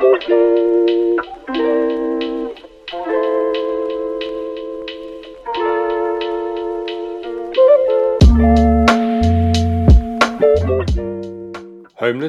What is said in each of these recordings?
Homeless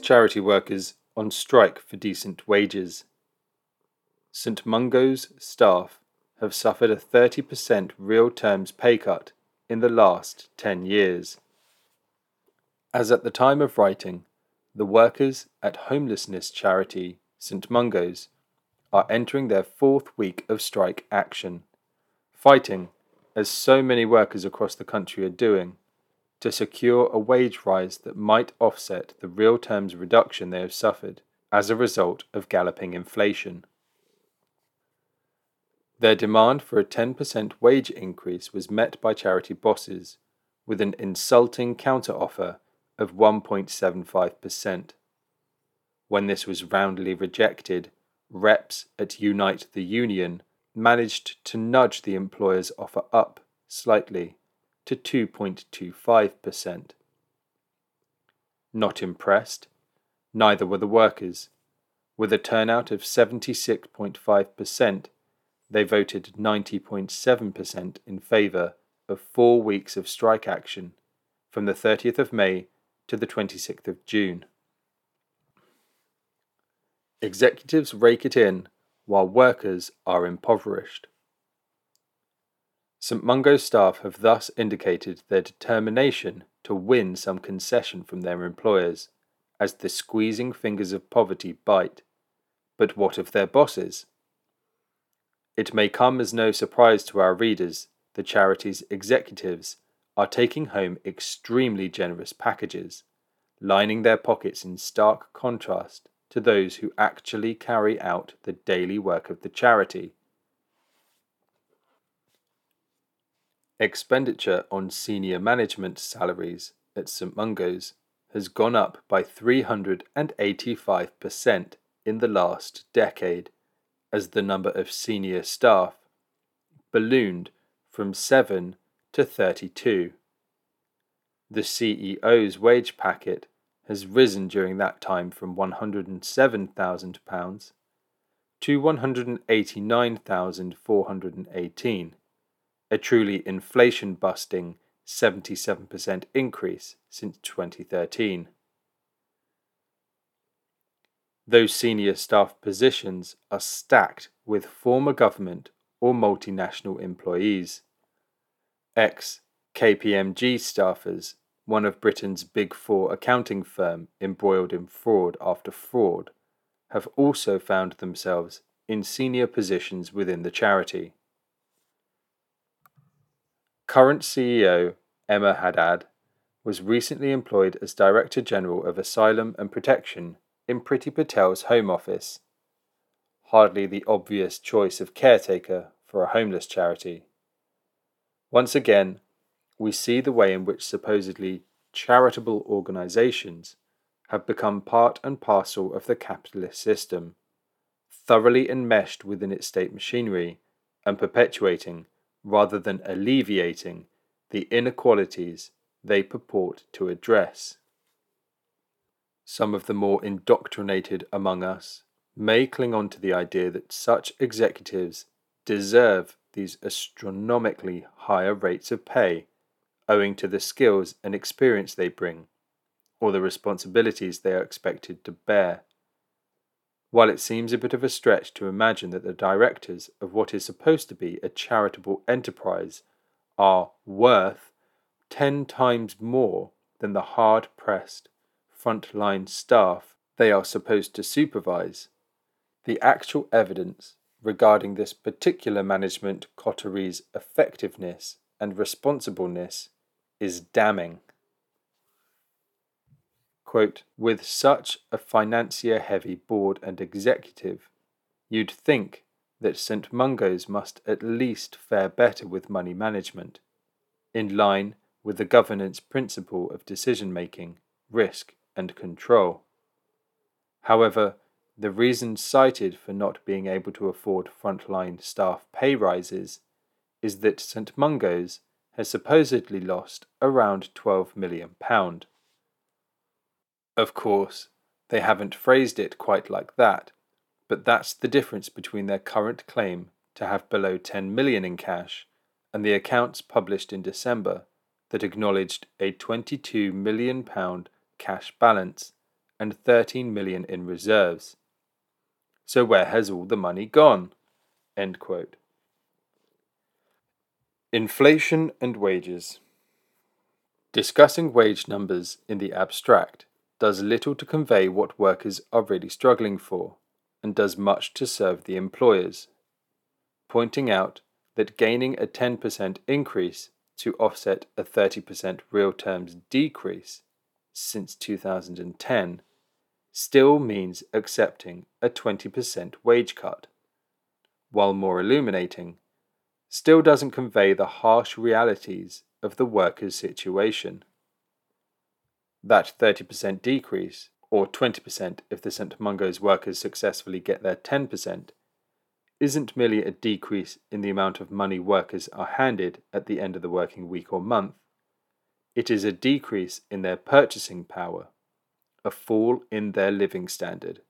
charity workers on strike for decent wages. St Mungo's staff have suffered a 30% real terms pay cut in the last 10 years. As at the time of writing, the workers at homelessness charity St Mungo's are entering their fourth week of strike action, fighting, as so many workers across the country are doing, to secure a wage rise that might offset the real terms reduction they have suffered as a result of galloping inflation. Their demand for a 10% wage increase was met by charity bosses with an insulting counteroffer of 1.75%. When this was roundly rejected, reps at Unite the Union managed to nudge the employer's offer up slightly to 2.25%. Not impressed, neither were the workers. With a turnout of 76.5%, they voted 90.7% in favour of four weeks of strike action from the 30th of May to the 26th of June. Executives rake it in while workers are impoverished. St Mungo's staff have thus indicated their determination to win some concession from their employers as the squeezing fingers of poverty bite. But what of their bosses? It may come as no surprise to our readers the charity's executives are taking home extremely generous packages, lining their pockets in stark contrast to those who actually carry out the daily work of the charity. Expenditure on senior management salaries at St Mungo's has gone up by 385% in the last decade as the number of senior staff ballooned from 7 to 32. The CEO's wage packet has risen during that time from £107,000 to £189,418, a truly inflation busting 77% increase since 2013. Those senior staff positions are stacked with former government or multinational employees. Ex KPMG staffers, one of Britain's big four accounting firm embroiled in fraud after fraud, have also found themselves in senior positions within the charity. Current CEO Emma Haddad was recently employed as Director General of Asylum and Protection in Priti Patel's Home Office. Hardly the obvious choice of caretaker for a homeless charity. Once again, we see the way in which supposedly charitable organizations have become part and parcel of the capitalist system, thoroughly enmeshed within its state machinery and perpetuating, rather than alleviating, the inequalities they purport to address. Some of the more indoctrinated among us may cling on to the idea that such executives deserve these astronomically higher rates of pay owing to the skills and experience they bring, or the responsibilities they are expected to bear. While it seems a bit of a stretch to imagine that the directors of what is supposed to be a charitable enterprise are worth ten times more than the hard pressed frontline staff they are supposed to supervise, the actual evidence regarding this particular management coterie's effectiveness and responsibleness is damning. Quote, With such a financier heavy board and executive, you'd think that St. Mungo's must at least fare better with money management, in line with the governance principle of decision making, risk, and control. However, the reasons cited for not being able to afford frontline staff pay rises is that St Mungo's has supposedly lost around £12 million. Of course, they haven't phrased it quite like that, But that's the difference between their current claim to have below 10 million in cash and the accounts published in December that acknowledged a 22 million pound cash balance and 13 million in reserves. So where has all the money gone? Inflation and wages. Discussing wage numbers in the abstract does little to convey what workers are really struggling for, and does much to serve the employers, pointing out that gaining a 10% increase to offset a 30% real terms decrease since 2010 still means accepting a 20% wage cut, while more illuminating, still doesn't convey the harsh realities of the worker's situation. That 30% decrease, or 20% if the St. Mungo's workers successfully get their 10%, isn't merely a decrease in the amount of money workers are handed at the end of the working week or month, it is a decrease in their purchasing power a fall in their living standard.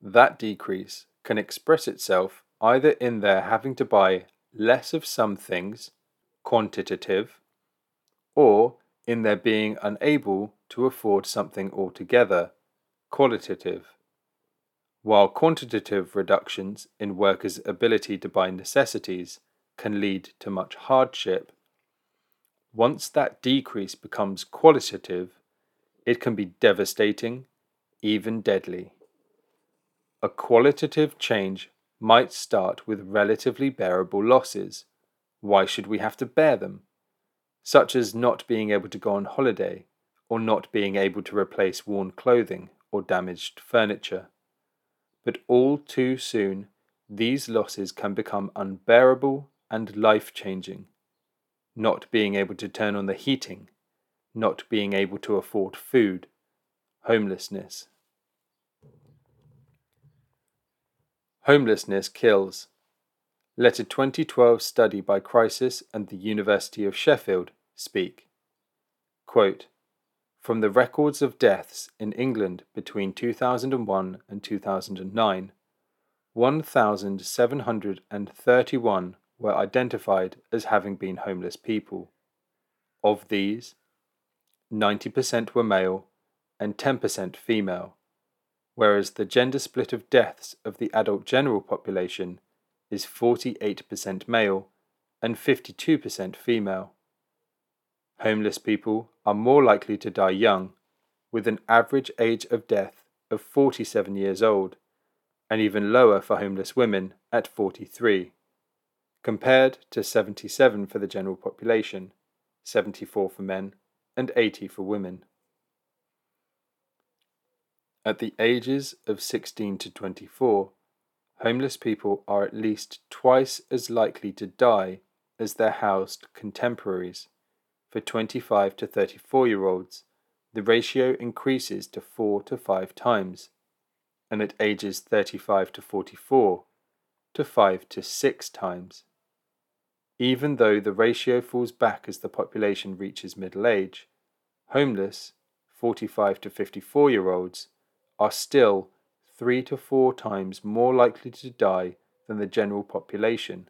That decrease can express itself either in their having to buy less of some things, quantitative, or in their being unable to afford something altogether, qualitative. While quantitative reductions in workers' ability to buy necessities can lead to much hardship, once that decrease becomes qualitative, it can be devastating, even deadly. A qualitative change might start with relatively bearable losses. Why should we have to bear them? Such as not being able to go on holiday, or not being able to replace worn clothing or damaged furniture. But all too soon, these losses can become unbearable and life changing. Not being able to turn on the heating not being able to afford food, homelessness. Homelessness kills. Let a 2012 study by Crisis and the University of Sheffield speak. Quote, From the records of deaths in England between 2001 and 2009, 1,731 were identified as having been homeless people. Of these, 90% were male and 10% female, whereas the gender split of deaths of the adult general population is 48% male and 52% female. Homeless people are more likely to die young, with an average age of death of 47 years old, and even lower for homeless women at 43, compared to 77 for the general population, 74 for men, and 80 for women. At the ages of 16 to 24, homeless people are at least twice as likely to die as their housed contemporaries. For 25 to 34 year olds, the ratio increases to 4 to 5 times, and at ages 35 to 44, to 5 to 6 times. Even though the ratio falls back as the population reaches middle age, homeless 45 to 54 year olds are still three to four times more likely to die than the general population,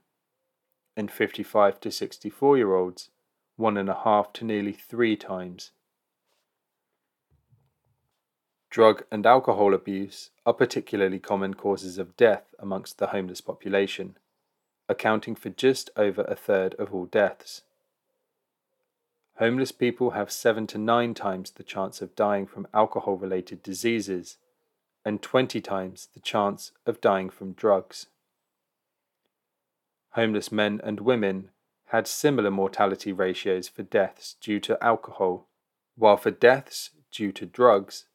and 55 to 64 year olds one and a half to nearly three times. Drug and alcohol abuse are particularly common causes of death amongst the homeless population accounting for just over a third of all deaths. Homeless people have seven to nine times the chance of dying from alcohol related diseases and 20 times the chance of dying from drugs. Homeless men and women had similar mortality ratios for deaths due to alcohol, while for deaths due to drugs,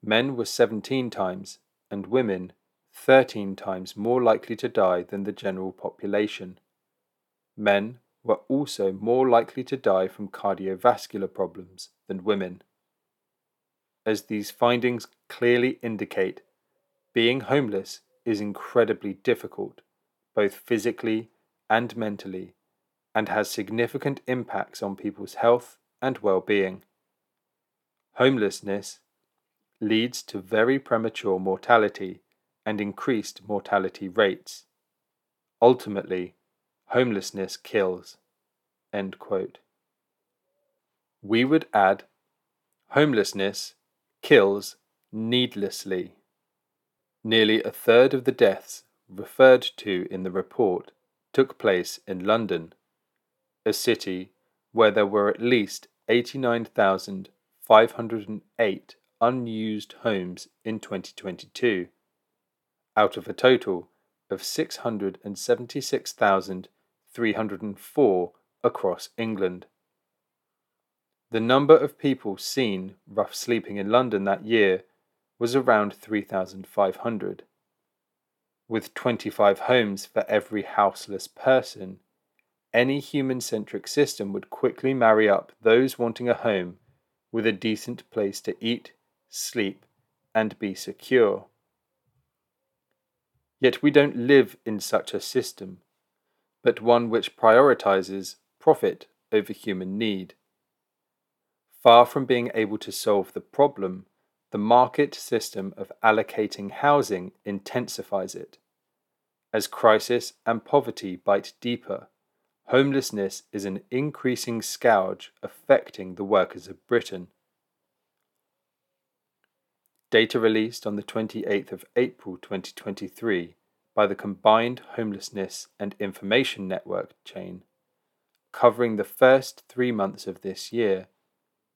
men were 17 times and women 13 times more likely to die than the general population. Men were also more likely to die from cardiovascular problems than women. As these findings clearly indicate, being homeless is incredibly difficult, both physically and mentally, and has significant impacts on people's health and well being. Homelessness leads to very premature mortality and increased mortality rates. Ultimately, homelessness kills. We would add homelessness kills needlessly. Nearly a third of the deaths referred to in the report took place in London, a city where there were at least 89,508 unused homes in 2022, out of a total of 676,304 across England. The number of people seen rough sleeping in London that year was around 3,500. With 25 homes for every houseless person, any human centric system would quickly marry up those wanting a home with a decent place to eat, sleep, and be secure. Yet we don't live in such a system, but one which prioritizes profit over human need. Far from being able to solve the problem, the market system of allocating housing intensifies it. As crisis and poverty bite deeper, homelessness is an increasing scourge affecting the workers of Britain. Data released on the 28th of April 2023 by the Combined Homelessness and Information Network chain, covering the first three months of this year,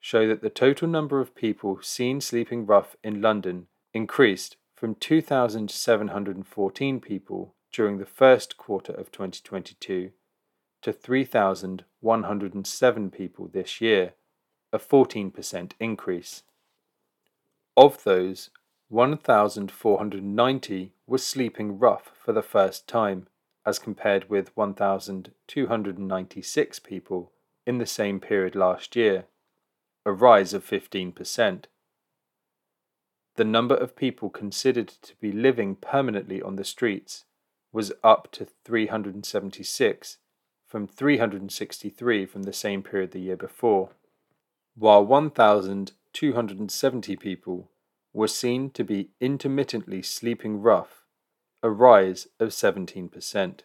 show that the total number of people seen sleeping rough in London increased from 2,714 people during the first quarter of 2022 to 3,107 people this year, a 14% increase. Of those, 1,490 were sleeping rough for the first time, as compared with 1,296 people in the same period last year a rise of 15%. The number of people considered to be living permanently on the streets was up to 376 from 363 from the same period the year before, while 1,270 people were seen to be intermittently sleeping rough, a rise of 17%.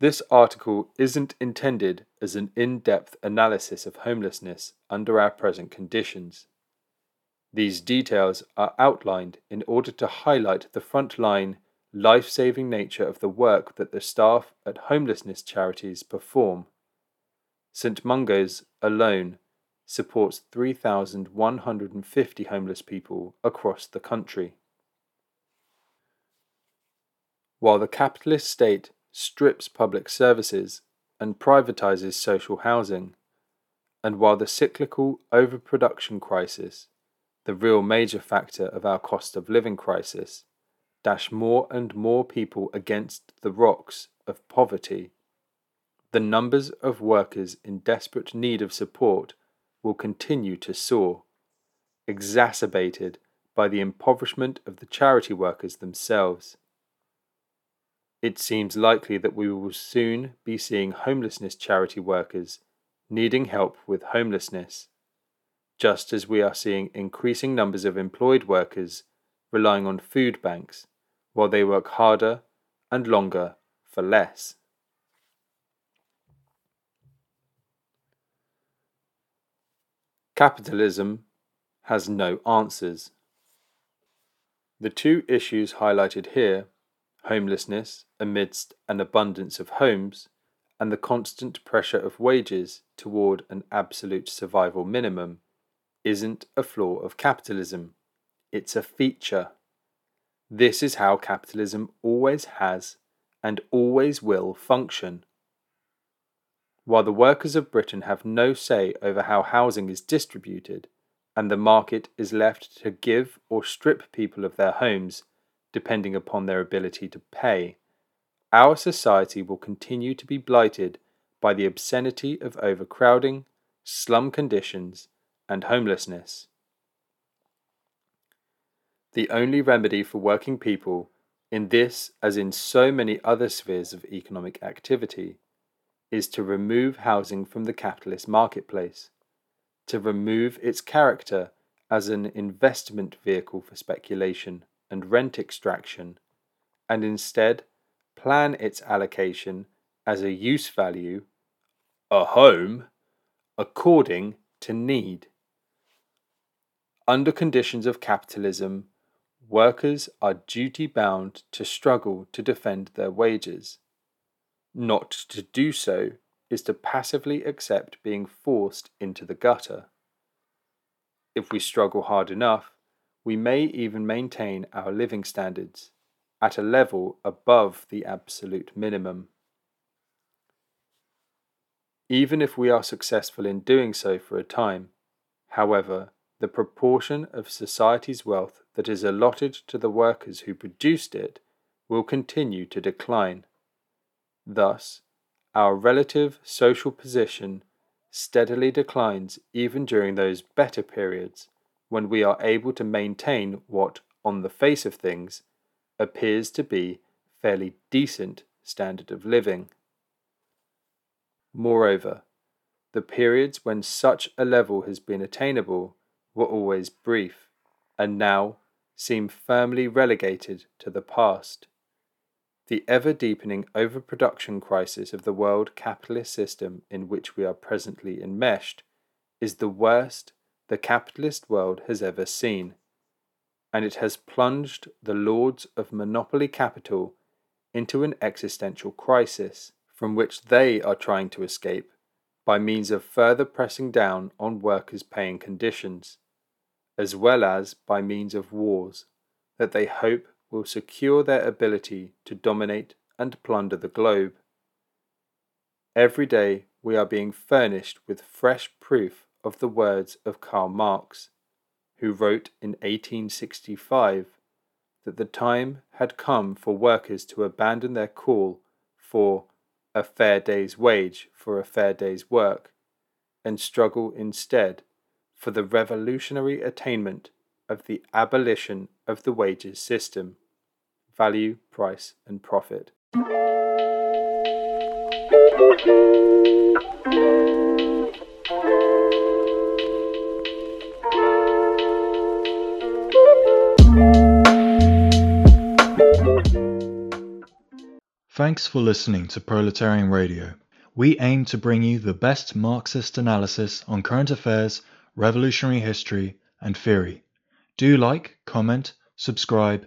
This article isn't intended as an in depth analysis of homelessness under our present conditions. These details are outlined in order to highlight the frontline, life saving nature of the work that the staff at homelessness charities perform. St Mungo's alone supports 3,150 homeless people across the country. While the capitalist state strips public services and privatizes social housing. And while the cyclical overproduction crisis, the real major factor of our cost of living crisis, dash more and more people against the rocks of poverty, the numbers of workers in desperate need of support will continue to soar, exacerbated by the impoverishment of the charity workers themselves. It seems likely that we will soon be seeing homelessness charity workers needing help with homelessness, just as we are seeing increasing numbers of employed workers relying on food banks while they work harder and longer for less. Capitalism has no answers. The two issues highlighted here homelessness amidst an abundance of homes, and the constant pressure of wages toward an absolute survival minimum isn't a flaw of capitalism, it's a feature. This is how capitalism always has and always will function. While the workers of Britain have no say over how housing is distributed, and the market is left to give or strip people of their homes depending upon their ability to pay, our society will continue to be blighted by the obscenity of overcrowding, slum conditions, and homelessness. The only remedy for working people, in this as in so many other spheres of economic activity, is to remove housing from the capitalist marketplace, to remove its character as an investment vehicle for speculation and rent extraction, and instead plan its allocation as a use value, a home, according to need. Under conditions of capitalism, workers are duty bound to struggle to defend their wages. Not to do so is to passively accept being forced into the gutter. If we struggle hard enough, we may even maintain our living standards at a level above the absolute minimum. Even if we are successful in doing so for a time, however, the proportion of society's wealth that is allotted to the workers who produced it will continue to decline. Thus, our relative social position steadily declines even during those better periods when we are able to maintain what, on the face of things, appears to be fairly decent standard of living. Moreover, the periods when such a level has been attainable were always brief, and now seem firmly relegated to the past. The ever deepening overproduction crisis of the world capitalist system in which we are presently enmeshed is the worst the capitalist world has ever seen, and it has plunged the lords of monopoly capital into an existential crisis from which they are trying to escape by means of further pressing down on workers' paying conditions as well as by means of wars that they hope will secure their ability to dominate and plunder the globe. Every day we are being furnished with fresh proof of the words of Karl Marx, who wrote in 1865 that the time had come for workers to abandon their call for a fair day's wage for a fair day's work and struggle instead for the revolutionary attainment of the abolition of the wages system, value, price, and profit. Thanks for listening to Proletarian Radio. We aim to bring you the best Marxist analysis on current affairs revolutionary history, and theory. Do like, comment, subscribe,